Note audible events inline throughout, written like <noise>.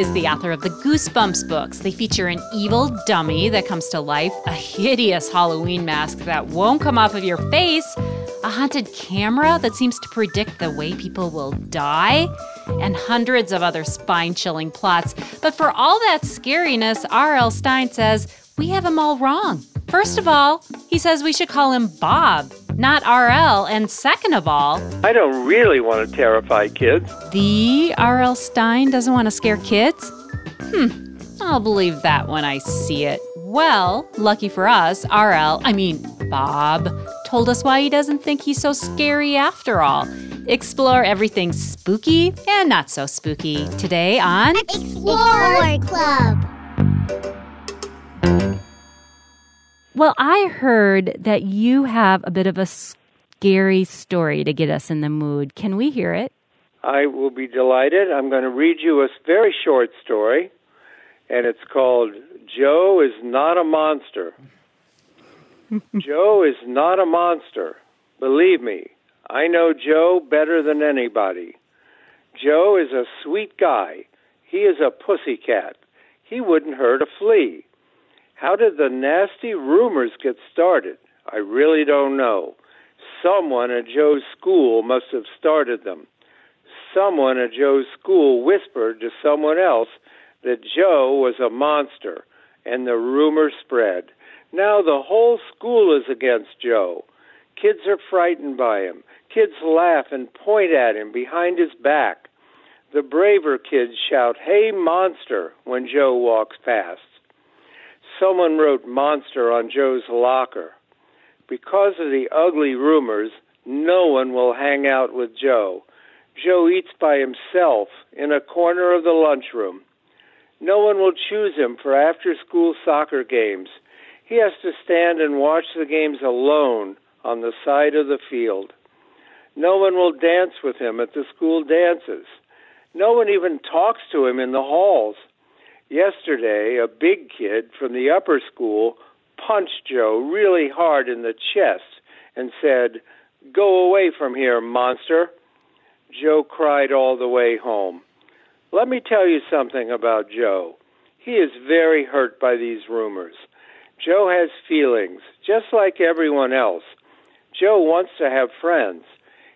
is the author of the Goosebumps books. They feature an evil dummy that comes to life, a hideous Halloween mask that won't come off of your face, a haunted camera that seems to predict the way people will die, and hundreds of other spine chilling plots. But for all that scariness, R.L. Stine says we have him all wrong. First of all, he says we should call him Bob, not RL. And second of all, I don't really want to terrify kids. The R.L. Stine doesn't want to scare kids? Hmm, I'll believe that when I see it. Well, lucky for us, RL, I mean, Bob, told us why he doesn't think he's so scary after all. Explore everything spooky and not so spooky today on Explore Club. Well, I heard that you have a bit of a scary story to get us in the mood. Can we hear it? I will be delighted. I'm going to read you a very short story, and it's called Joe is Not a Monster. <laughs> Joe is not a monster. Believe me, I know Joe better than anybody. Joe is a sweet guy. He is a pussy cat. He wouldn't hurt a flea. How did the nasty rumors get started? I really don't know. Someone at Joe's school must have started them. Someone at Joe's school whispered to someone else that Joe was a monster, and the rumor spread. Now the whole school is against Joe. Kids are frightened by him. Kids laugh and point at him behind his back. The braver kids shout, Hey, monster, when Joe walks past. Someone wrote monster on Joe's locker. Because of the ugly rumors, no one will hang out with Joe. Joe eats by himself in a corner of the lunchroom. No one will choose him for after school soccer games. He has to stand and watch the games alone on the side of the field. No one will dance with him at the school dances. No one even talks to him in the halls. Yesterday, a big kid from the upper school punched Joe really hard in the chest and said, Go away from here, monster. Joe cried all the way home. Let me tell you something about Joe. He is very hurt by these rumors. Joe has feelings, just like everyone else. Joe wants to have friends.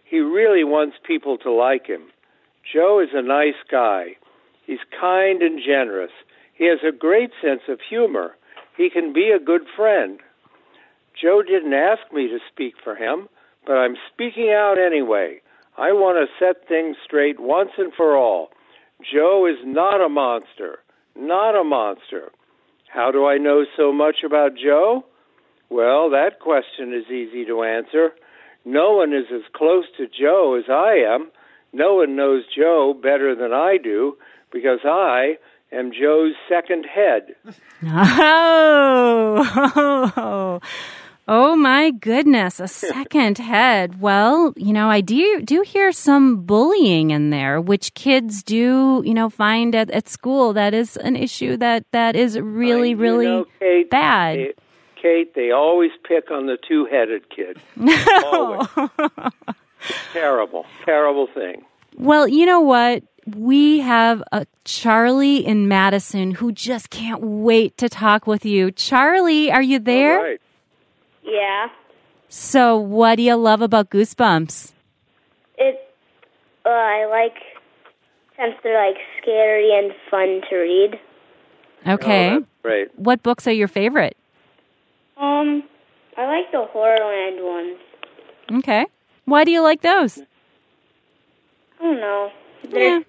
He really wants people to like him. Joe is a nice guy. He's kind and generous. He has a great sense of humor. He can be a good friend. Joe didn't ask me to speak for him, but I'm speaking out anyway. I want to set things straight once and for all. Joe is not a monster. Not a monster. How do I know so much about Joe? Well, that question is easy to answer. No one is as close to Joe as I am. No one knows Joe better than I do because I am Joe's second head. <laughs> Oh, <laughs> oh my goodness, a <laughs> second head. Well, you know, I do do hear some bullying in there, which kids do, you know, find at, at school. That is an issue that that is really, I- really know, Kate, bad. they- Kate, they always pick on the two-headed kid. Always. terrible, terrible thing. Well, you know what? We have a Charlie in Madison who just can't wait to talk with you. Charlie, are you there? All right. Yeah. So, what do you love about Goosebumps? It. Uh, I like since they're like scary and fun to read. Okay. Oh, that's great. what books are your favorite? Um, I like the Horrorland ones. Okay. Why do you like those? I don't know. They're, Yeah.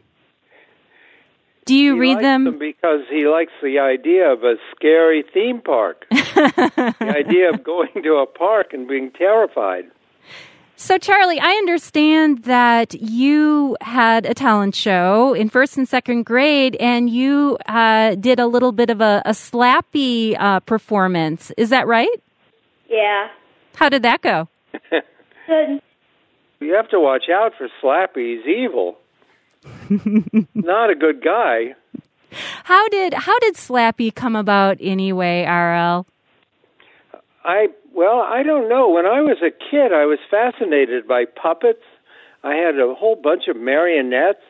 Do you He read likes them? because he likes the idea of a scary theme park. <laughs> the idea of going to a park and being terrified. So, Charlie, I understand that you had a talent show in first and second grade, and you uh, did a little bit of a, a slappy uh, performance. Is that right? Yeah. How did that go? <laughs> <laughs> Good. You have to watch out for Slappy. He's evil. <laughs> Not a good guy. How did how did Slappy come about anyway, RL? I well, I don't know. When I was a kid, I was fascinated by puppets. I had a whole bunch of marionettes,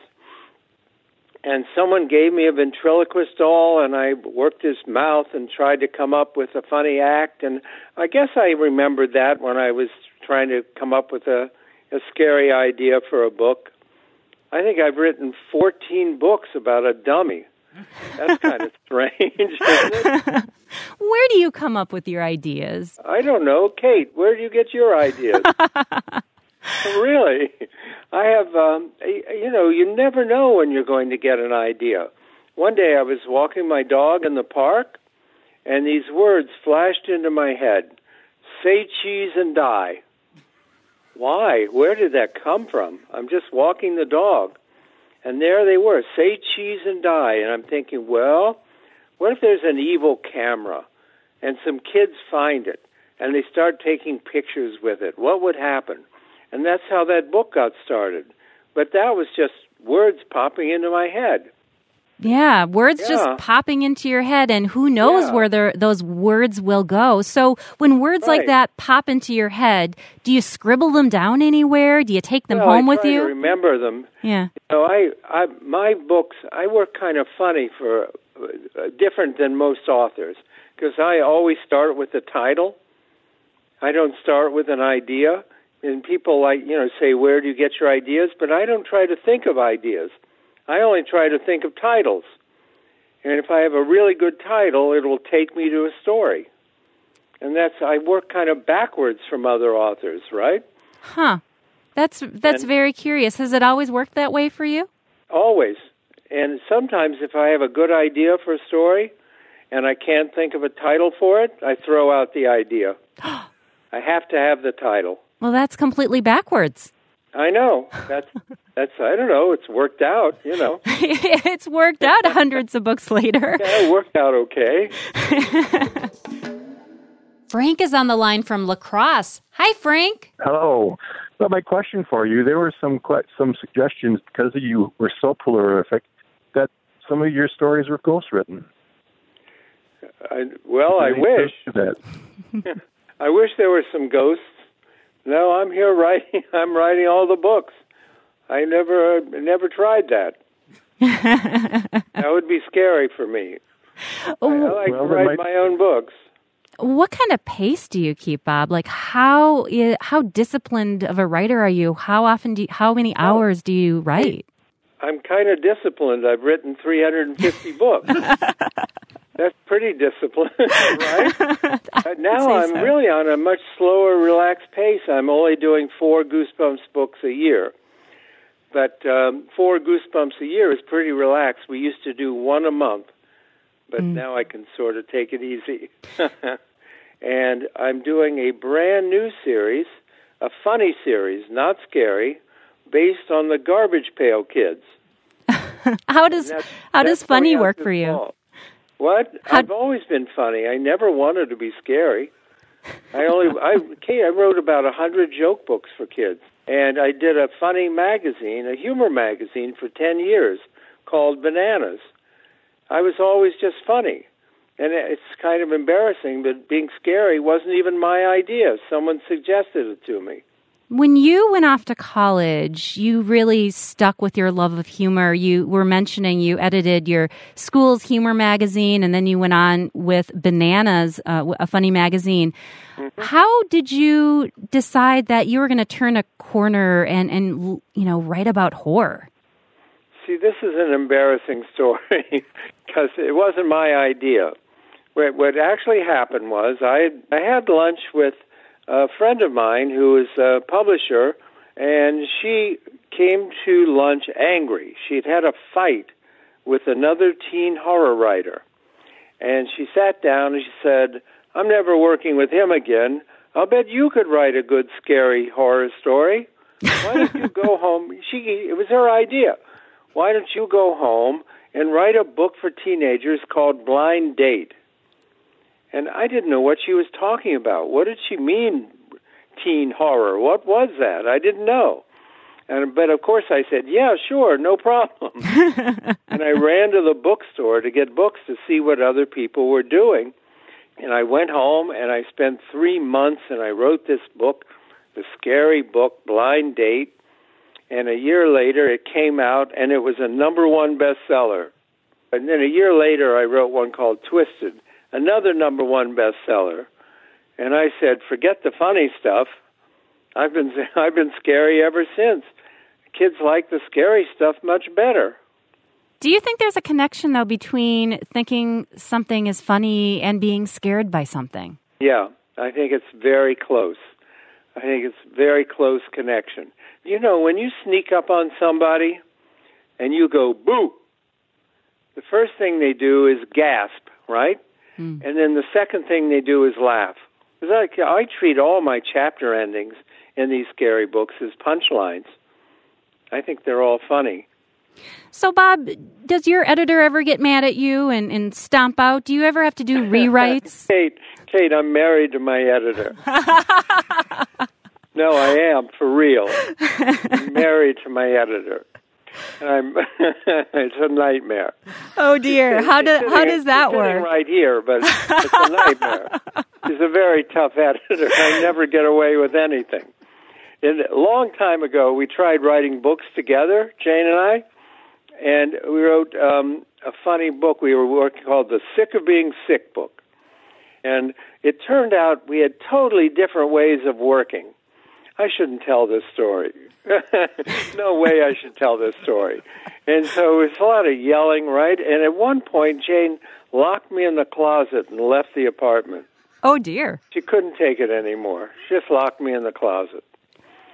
and someone gave me a ventriloquist doll and I worked his mouth and tried to come up with a funny act and I guess I remembered that when I was trying to come up with a a scary idea for a book. I think I've written 14 books about a dummy. That's kind of <laughs> strange. where do you come up with your ideas? I don't know. Kate, where do you get your ideas? <laughs> really? I have, um, you know, you never know when you're going to get an idea. One day I was walking my dog in the park, and these words flashed into my head say cheese and die. Why? Where did that come from? I'm just walking the dog. And there they were, say cheese and die. And I'm thinking, well, what if there's an evil camera and some kids find it and they start taking pictures with it? What would happen? And that's how that book got started. But that was just words popping into my head. Yeah, words yeah. just popping into your head, and who knows yeah. where those words will go. So, when words right. like that pop into your head, do you scribble them down anywhere? Do you take them well, home with you? remember them. Yeah. You know, I, I my books. I work kind of funny for uh, different than most authors because I always start with the title. I don't start with an idea. And people like you know say, "Where do you get your ideas?" But I don't try to think of ideas. I only try to think of titles. And if I have a really good title, it will take me to a story. And that's I work kind of backwards from other authors, right? Huh. That's that's and very curious. Has it always worked that way for you? Always. And sometimes if I have a good idea for a story and I can't think of a title for it, I throw out the idea. <gasps> I have to have the title. Well, that's completely backwards. I know. That's <laughs> that's I don't know. It's worked out, you know. <laughs> it's worked out hundreds of books later. <laughs> Yeah, it worked out okay. <laughs> Frank is on the line from La Crosse. Hi, Frank. Hello. Well, my question for you: there were some some suggestions because you were so prolific that some of your stories were ghostwritten. I, well, I wish. That. I wish there were some ghosts no, I'm here writing. I'm writing all the books. I never never tried that. <laughs> that would be scary for me. Oh, I like well, to write might... my own books. What kind of pace do you keep, Bob? Like how how disciplined of a writer are you? How often do you, how many hours do you write? I'm kind of disciplined. I've written 350 <laughs> books. That's pretty disciplined, <laughs> right? now I'm so. really on a much slower, relaxed pace. I'm only doing four Goosebumps books a year. But um, four Goosebumps a year is pretty relaxed. We used to do one a month, but mm. now I can sort of take it easy. <laughs> and I'm doing a brand new series, a funny series, not scary, based on the Garbage Pail Kids. <laughs> how does how does funny work for you? What? How... I've always been funny. I never wanted to be scary. I only I Kate, I wrote about a hundred joke books for kids, and I did a funny magazine, a humor magazine, for ten years called Bananas. I was always just funny, and it's kind of embarrassing, but being scary wasn't even my idea. Someone suggested it to me. When you went off to college, you really stuck with your love of humor. You were mentioning you edited your school's humor magazine, and then you went on with Bananas, uh, a funny magazine. Mm-hmm. How did you decide that you were going to turn a corner and, and you know write about horror? See, this is an embarrassing <laughs> story because it wasn't my idea. What, what actually happened was I I had lunch with a friend of mine who is a publisher, and she came to lunch angry. She'd had a fight with another teen horror writer. And she sat down and she said, I'm never working with him again. I'll bet you could write a good, scary horror story. Why don't you go <laughs> home? She, it was her idea. Why don't you go home and write a book for teenagers called Blind Date? And I didn't know what she was talking about. What did she mean, teen horror? What was that? I didn't know. And but of course I said, "Yeah, sure, no problem." <laughs> and I ran to the bookstore to get books to see what other people were doing. And I went home and I spent 3 months and I wrote this book, the scary book Blind Date. And a year later, it came out, and it was a number one bestseller. And then a year later, I wrote one called Twisted, another number one bestseller. And I said, forget the funny stuff. I've been <laughs> I've been scary ever since. Kids like the scary stuff much better. Do you think there's a connection though between thinking something is funny and being scared by something? Yeah, I think it's very close. I think it's very close connection. You know, when you sneak up on somebody and you go boo, the first thing they do is gasp, right? Mm. And then the second thing they do is laugh. Because I, I treat all my chapter endings in these scary books as punchlines. I think they're all funny. So, Bob, does your editor ever get mad at you and, and stomp out? Do you ever have to do <laughs> rewrites? Kate, Kate, I'm married to my editor. <laughs> no, I am for real. I'm married to my editor. I'm <laughs> it's a nightmare. Oh dear, how does how does that work? Right here, but it's a nightmare. <laughs> She's a very tough editor. I never get away with anything. And a long time ago, we tried writing books together, Jane and I, and we wrote um, a funny book we were working called the "Sick of Being Sick" book. And it turned out we had totally different ways of working. I shouldn't tell this story. <laughs> no way I should tell this story. And so it was a lot of yelling, right? And at one point, Jane locked me in the closet and left the apartment. Oh dear. She couldn't take it anymore. She just locked me in the closet.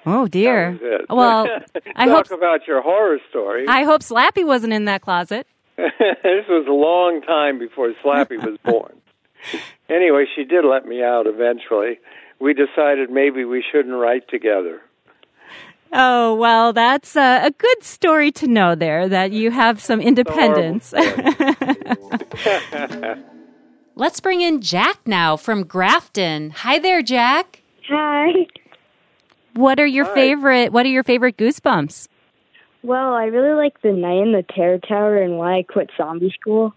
Oh dear. That was it. Well, <laughs> I Talk hope about your horror story. I hope Slappy wasn't in that closet. <laughs> this was a long time before Slappy was born. Anyway, she did let me out eventually. We decided maybe we shouldn't write together. Oh, well, that's a, a good story to know there that you have some independence. <laughs> <laughs> Let's bring in Jack now from Grafton. Hi there, Jack. Hi. What are your Hi. favorite what are your favorite goosebumps? Well, I really like The Night in the Terror Tower and Why I Quit Zombie School.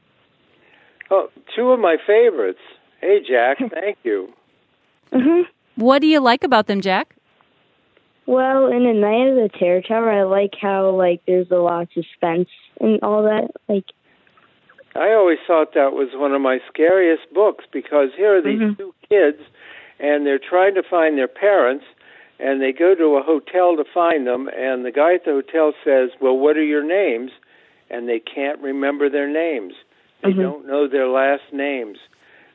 Oh, two of my favorites. Hey, Jack, thank you. <laughs> hmm What do you like about them, Jack? Well, in The Night of the Terror Tower, I like how like there's a lot of suspense and all that. Like, I always thought that was one of my scariest books because here are these Mhm. two kids and they're trying to find their parents and they go to a hotel to find them and the guy at the hotel says, "Well, what are your names?" and they can't remember their names. They Mhm. don't know their last names.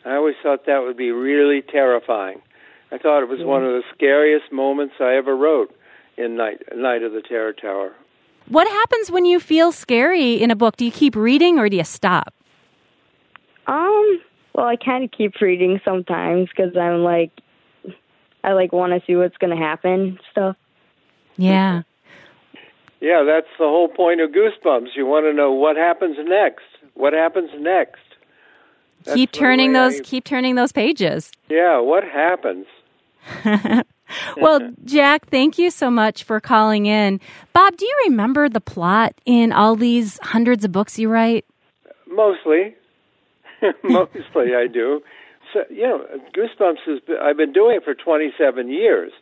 I always thought that would be really terrifying. I thought it was one of the scariest moments I ever wrote in Night Night of the Terror Tower. What happens when you feel scary in a book? Do you keep reading or do you stop? um, well, I kind of keep reading sometimes because I'm like, I like want to see what's gonna happen stuff. Yeah. <laughs> Yeah, that's the whole point of Goosebumps. You want to know what happens next. What happens next? That's keep turning those I- keep turning those pages. Yeah, what happens? <laughs> Well, Jack, thank you so much for calling in. Bob, do you remember the plot in all these hundreds of books you write? Mostly, <laughs> mostly I do. So you know, Goosebumps been, I've been doing it for 27 years,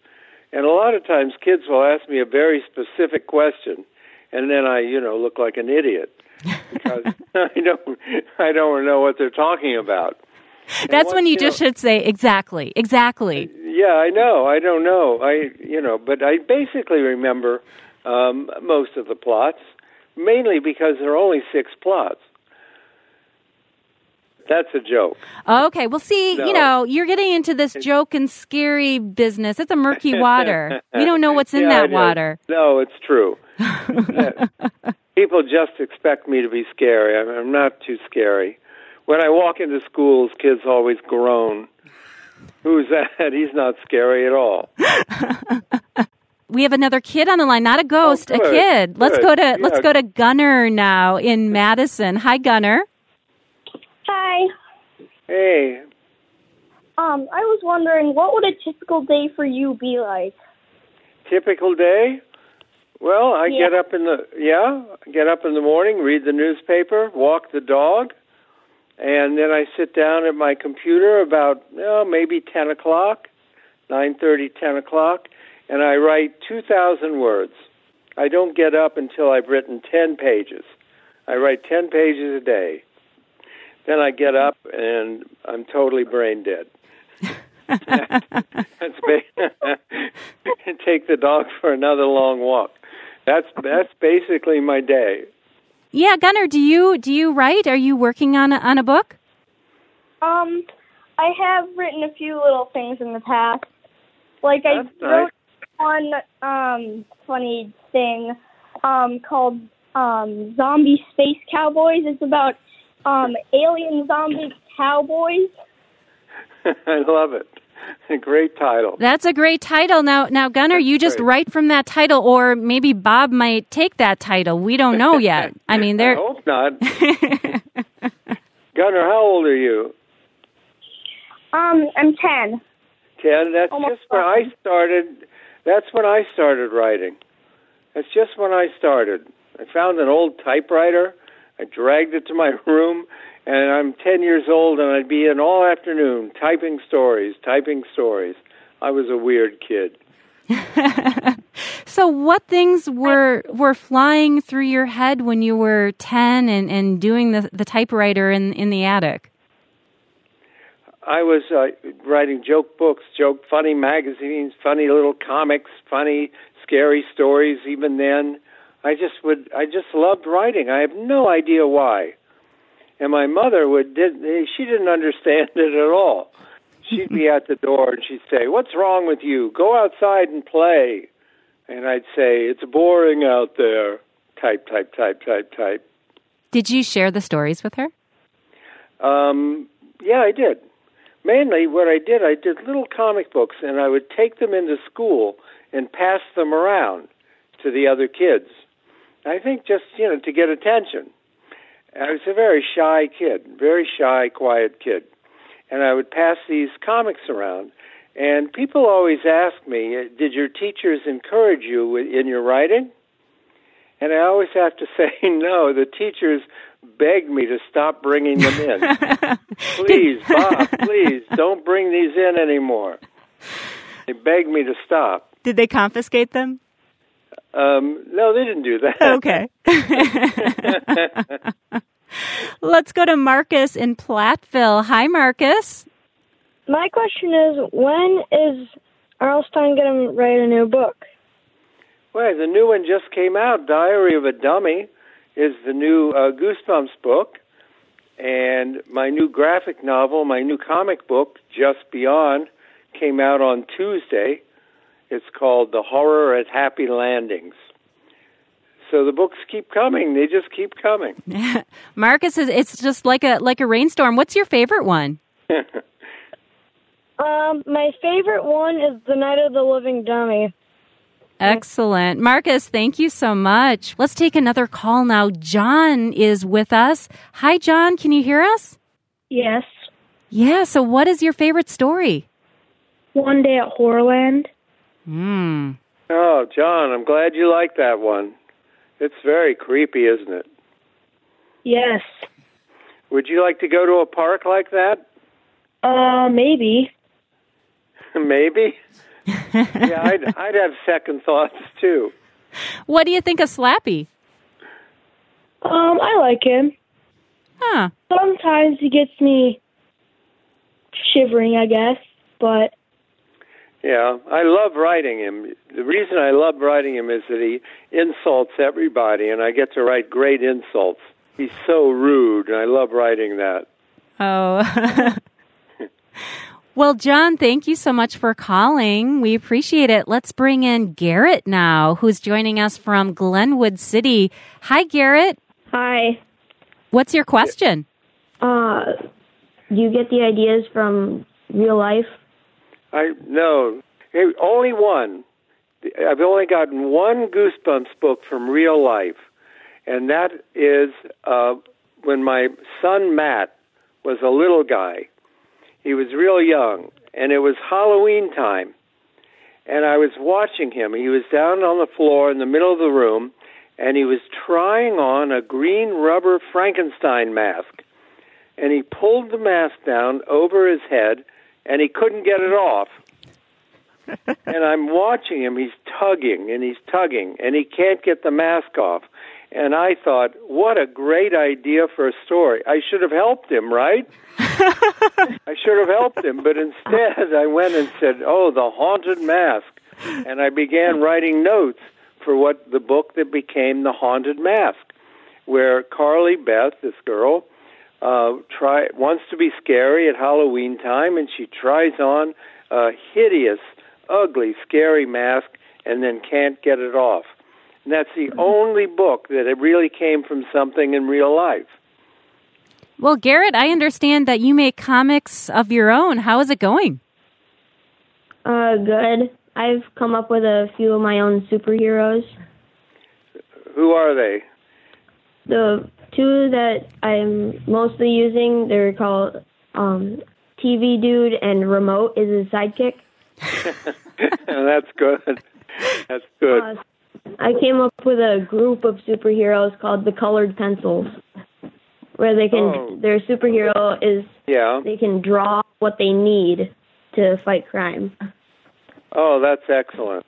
and a lot of times kids will ask me a very specific question, and then I, you know, look like an idiot because <laughs> I don't, I don't know what they're talking about. That's when you know- just should say exactly, exactly. Yeah, I know. I don't know. I you know, but I basically remember um, most of the plots, mainly because there are only six plots. That's a joke. Okay, well, see, No. you know, you're getting into this joke and scary business. It's a murky <laughs> water. we don't know what's in Yeah, that water. No, it's true. <laughs> People just expect me to be scary. I'm not too scary. When I walk into schools, kids always groan. Who's that? <laughs> He's not scary at all. <laughs> We have another kid on the line, not a ghost, a Oh, good, kid. Let's go to let's go to Gunner now in Madison. Hi, Gunner. Hi. Hey, Um, I was wondering, what would a typical day for you be like? typical day? Well, I Yeah. get up in the yeah, I get up in the morning, read the newspaper, walk the dog, and then I sit down at my computer about oh, maybe ten o'clock, nine thirty, ten o'clock, and I write two thousand words. I don't get up until I've written 10 pages. I write 10 pages a day. Then I get up and I'm totally brain dead. <laughs> and <laughs> take the dog for another long walk. That's that's basically my day. Yeah, Gunnar, do you do you write? Are you working on a, on a book? Um, I have written a few little things in the past. Like I That's wrote one um funny thing um called um Zombie Space Cowboys. It's about um alien zombie cowboys. <laughs> I love it. A <laughs> great title. That's a great title. Now, now, Gunnar, you just great. write from that title, or maybe Bob might take that title. We don't know yet. I mean, <laughs> I there. hope not. <laughs> Gunnar, how old are you? Um, I'm ten. Ten. That's Almost just when I started. That's when I started writing. That's just when I started. I found an old typewriter. I dragged it to my room, and I'm ten years old, and I'd be in all afternoon typing stories, typing stories. I was a weird kid. <laughs> so, what things were were flying through your head when you were ten and, and doing the the typewriter in in the attic? I was uh, writing joke books, joke funny magazines, funny little comics, funny scary stories. Even then, I just would. I just loved writing. I have no idea why. And my mother would did. She didn't understand it at all. She'd be at the door and she'd say, "What's wrong with you? Go outside and play." And I'd say, "It's boring out there." Type, type, type, type, type. Did you share the stories with her? Um, yeah, I did. Mainly, what I did, I did little comic books, and I would take them into school and pass them around to the other kids. I think just you know to get attention. I was a very shy kid, very shy, quiet kid, and I would pass these comics around. And people always ask me, "Did your teachers encourage you in your writing?" And I always have to <laughs> say, no. The teachers begged me to stop bringing them in. <laughs> please, Bob, please don't bring these in anymore. They begged me to stop. Did they confiscate them? Um, no, they didn't do that. Okay. <laughs> Let's go to Marcus in Platteville. Hi, Marcus. My question is, when is R.L. Stine going to write a new book? Well, the new one just came out. Diary of a Dummy is the new uh, Goosebumps book, and my new graphic novel, my new comic book, Just Beyond, came out on Tuesday. It's called The Horror at Happy Landings. So the books keep coming. They just keep coming. <laughs> Marcus it's just like a like a rainstorm. What's your favorite one? <laughs> Um, my favorite one is The Night of the Living Dummy. Excellent. Marcus, thank you so much. Let's take another call now. John is with us. Hi John, can you hear us? Yes. Yeah, so what is your favorite story? One Day at Horrorland. Hmm. Oh, John, I'm glad you like that one. It's very creepy, isn't it? Yes. Would you like to go to a park like that? Uh, maybe. <laughs> Maybe. yeah, I'd, <laughs> I'd have second thoughts too. What do you think of Slappy? Um, I like him. Huh. Sometimes he gets me shivering, I guess, but Yeah, I love writing him. The reason I love writing him is that he insults everybody, and I get to write great insults. He's so rude, and I love writing that. Oh. <laughs> well, John, thank you so much for calling. We appreciate it. Let's bring in Garrett now, who's joining us from Glenwood City. Hi, Garrett. hi. What's your question? Uh, do you get the ideas from real life? I no, only one. I've only gotten one Goosebumps book from real life, and that is uh, when my son Matt was a little guy. He was real young, and it was Halloween time. And I was watching him. He was down on the floor in the middle of the room, and he was trying on a green rubber Frankenstein mask. And he pulled the mask down over his head, and he couldn't get it off. <laughs> and I'm watching him. He's tugging and he's tugging, and he can't get the mask off. And I thought, what a great idea for a story. I should have helped him, right? <laughs> I should have helped him, but instead I went and said, "Oh, the haunted mask," and I began writing notes for what the book that became the haunted mask, where Carly Beth, this girl, uh, try wants to be scary at Halloween time, and she tries on a hideous, ugly, scary mask, and then can't get it off. And that's the only book that it really came from something in real life. Well, Garrett, I understand that you make comics of your own. How is it going? Uh, good. I've come up with a few of my own superheroes. Who are they? The two that I'm mostly using, they're called um, TV Dude and Remote is his sidekick. <laughs> that's good. That's good. Uh, I came up with a group of superheroes called the Colored Pencils, where they can Oh. their superhero is yeah. they can draw what they need to fight crime. Oh, that's excellent.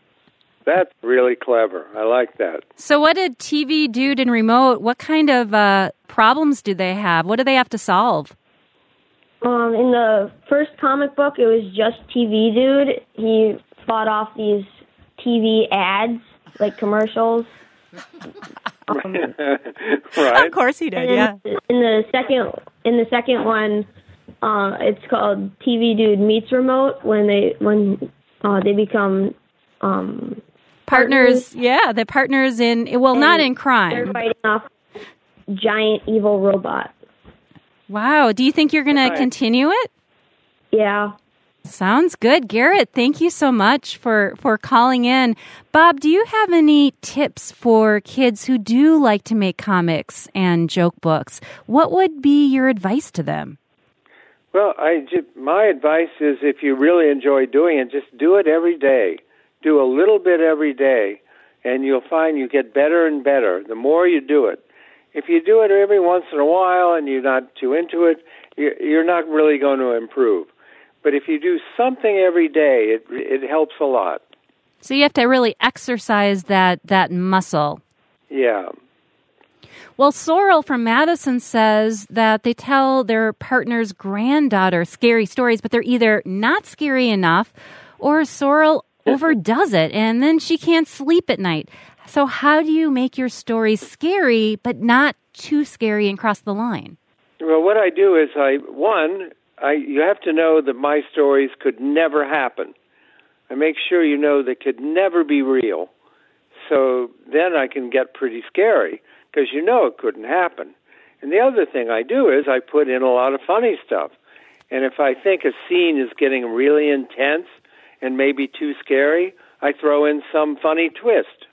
That's really clever. I like that. So, what did TV Dude and Remote? What kind of uh, problems do they have? What do they have to solve? Um, in the first comic book, it was just TV Dude. He fought off these TV ads, like commercials. <laughs> Um, right. Of course he did. and then in the second, in the second one, uh, it's called TV Dude meets Remote when they when uh, they become um, Partners. Yeah, the partners in well, not in crime. they're fighting off giant evil robots. Wow. Do you think you're going to continue it? Yeah. Sounds good, Garrett. Thank you so much for for calling in. Bob, do you have any tips for kids who do like to make comics and joke books? What would be your advice to them? Well, I ju- my advice is if you really enjoy doing it, just do it every day. Do a little bit every day, and you'll find you get better and better the more you do it. If you do it every once in a while and you're not too into it, you- you're not really going to improve. But if you do something every day, it it helps a lot. So you have to really exercise that that muscle. Yeah. Well, Sorrel from Madison says that they tell their partner's granddaughter scary stories, but they're either not scary enough or Sorrel overdoes it and then she can't sleep at night. So, how do you make your stories scary but not too scary and cross the line? Well, what I do is I one, I you have to know that my stories could never happen. I make sure you know they could never be real. So then I can get pretty scary because you know it couldn't happen. And the other thing I do is I put in a lot of funny stuff. And if I think a scene is getting really intense and maybe too scary, I throw in some funny twist.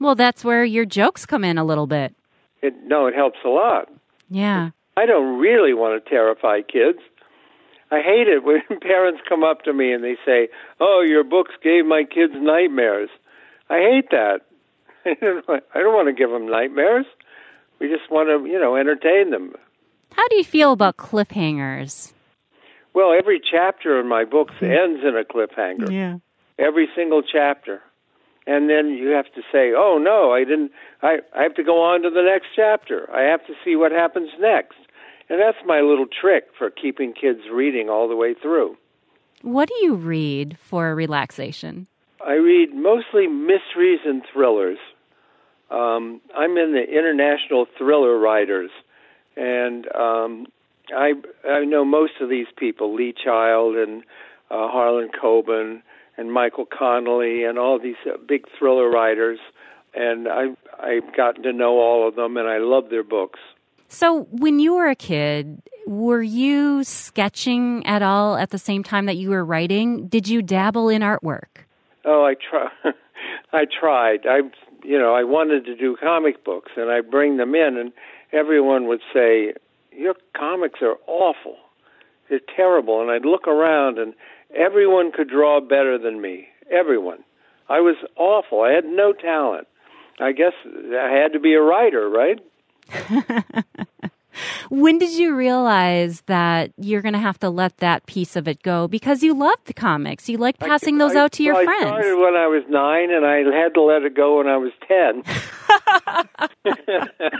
Well, that's where your jokes come in a little bit. It no, it helps a lot. Yeah. I don't really want to terrify kids. I hate it when <laughs> parents come up to me and they say, "Oh, your books gave my kids nightmares." I hate that. <laughs> I don't want to give them nightmares. We just want to, you know, entertain them. How do you feel about cliffhangers? Well, every chapter in my books ends in a cliffhanger. Yeah. Every single chapter. And then you have to say, "Oh no, I didn't I I have to go on to the next chapter. I have to see what happens next." And that's my little trick for keeping kids reading all the way through. What do you read for relaxation? I read mostly mysteries and thrillers. Um, I'm in the international thriller writers, and um, I I know most of these people: Lee Child and uh, Harlan Coben and Michael Connelly and all these uh, big thriller writers. And I I've gotten to know all of them, and I love their books. So, when you were a kid, were you sketching at all at the same time that you were writing? Did you dabble in artwork? Oh, I try. <laughs> I tried. I, you know, I wanted to do comic books, and I bring them in, and everyone would say, "Your comics are awful. They're terrible." And I'd look around, and everyone could draw better than me. Everyone. I was awful. I had no talent. I guess I had to be a writer, right? <laughs> When did you realize that you're going to have to let that piece of it go because you love the comics? You like passing those I, out to your well, friends. I started when I was nine, and I had to let it go when I was ten.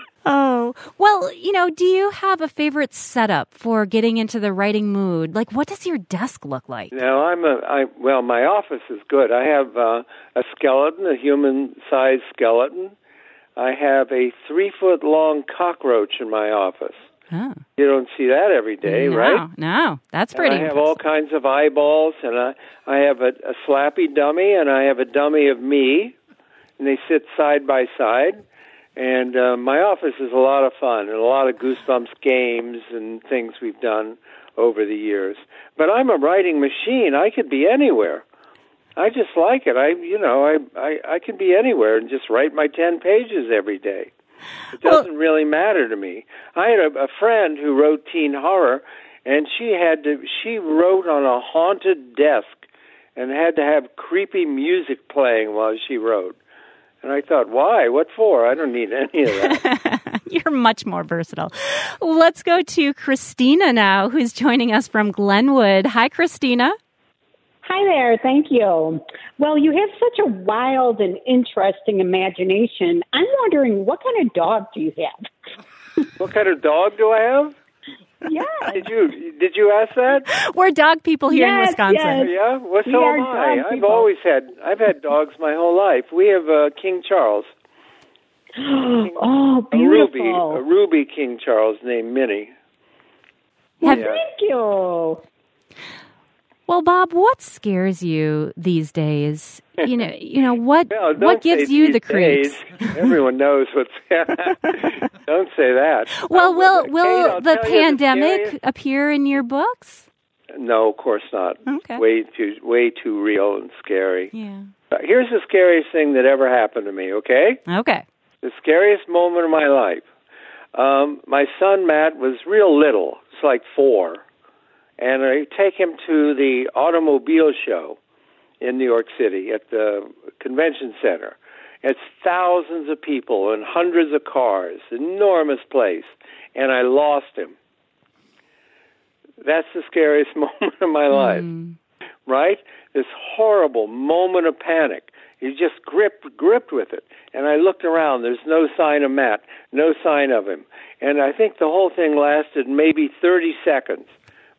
<laughs> oh, well, you know, do you have a favorite setup for getting into the writing mood? Like, what does your desk look like? No, I'm a. I well, my office is good. I have uh, a skeleton, a human-sized skeleton. I have a three-foot-long cockroach in my office. Oh. You don't see that every day, no, right? No, that's pretty. And I have all kinds of eyeballs, and I I have a, a slappy dummy, and I have a dummy of me, and they sit side by side. And uh, my office is a lot of fun, and a lot of goosebumps games and things we've done over the years. But I'm a writing machine. I could be anywhere. I just like it. I, you know, I, I, I can be anywhere and just write my ten pages every day. It doesn't well, really matter to me. I had a, a friend who wrote teen horror, and she had to. She wrote on a haunted desk, and had to have creepy music playing while she wrote. And I thought, why? What for? I don't need any of that. <laughs> You're much more versatile. Let's go to Christina now, who's joining us from Glenwood. Hi, Christina. Hi there, thank you. Well, you have such a wild and interesting imagination. I'm wondering what kind of dog do you have? <laughs> what kind of dog do I have? Yeah. Did you did you ask that? We're dog people here yes, in Wisconsin. Yes. Yeah. Well, so we am I. I've people. always had I've had dogs my whole life. We have uh, King Charles. <gasps> oh, A beautiful. ruby, a ruby King Charles named Minnie. Have, yeah. Thank you. Well, Bob, what scares you these days? You know, you know <laughs> what well, what gives you the creeps? <laughs> Everyone knows what's. <laughs> don't say that. Well, um, will will Kate, the pandemic appear in your books? No, of course not. Okay. Way too way too real and scary. Yeah. Uh, here's the scariest thing that ever happened to me. Okay. Okay. The scariest moment of my life. Um, my son Matt was real little. It's like four and I take him to the automobile show in New York City at the convention center. It's thousands of people and hundreds of cars, enormous place, and I lost him. That's the scariest <laughs> moment of my life, mm. right? This horrible moment of panic. He just gripped gripped with it, and I looked around. There's no sign of Matt, no sign of him, and I think the whole thing lasted maybe 30 seconds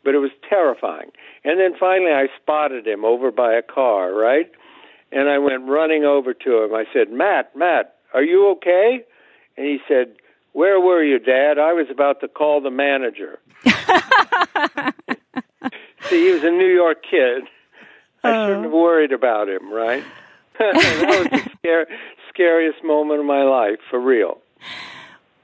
but it was terrifying. And then finally I spotted him over by a car, right? And I went running over to him. I said, Matt, Matt, are you okay? And he said, Where were you, Dad? I was about to call the manager. <laughs> See, he was a New York kid. I Oh. shouldn't have worried about him, right? <laughs> that was the scare, scariest moment of my life, for real.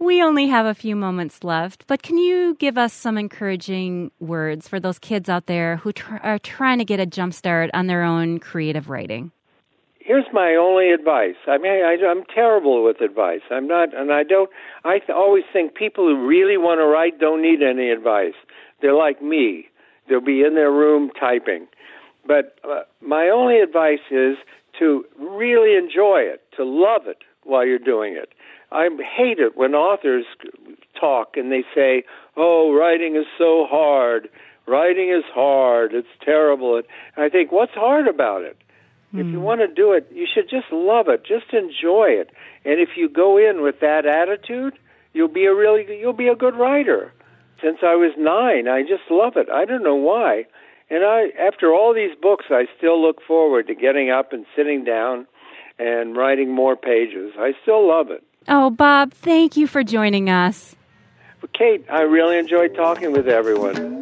We only have a few moments left, but can you give us some encouraging words for those kids out there who tr- are trying to get a jump start on their own creative writing? Here's my only advice. I mean, I, I'm terrible with advice. I'm not, and I don't. I th- always think people who really want to write don't need any advice. They're like me. They'll be in their room typing. But uh, my only advice is to really enjoy it, to love it while you're doing it. I hate it when authors talk and they say, "Oh, writing is so hard. Writing is hard. It's terrible." And I think, what's hard about it? Mm. If you want to do it, you should just love it. Just enjoy it. And if you go in with that attitude, you'll be a really you'll be a good writer. Since I was 9, I just love it. I don't know why. And I after all these books, I still look forward to getting up and sitting down and writing more pages. I still love it. Oh, Bob, thank you for joining us. But Kate, I really enjoyed talking with everyone.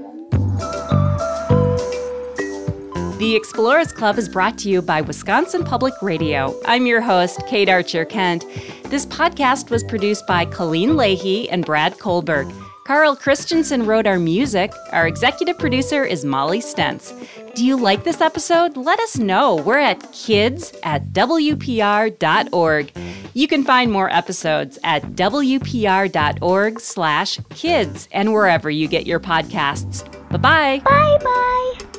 The Explorers Club is brought to you by Wisconsin Public Radio. I'm your host, Kate Archer Kent. This podcast was produced by Colleen Leahy and Brad Kohlberg. Carl Christensen wrote our music. Our executive producer is Molly Stentz. Do you like this episode? Let us know. We're at kids at WPR.org. You can find more episodes at WPR.org slash kids and wherever you get your podcasts. Bye-bye. Bye bye.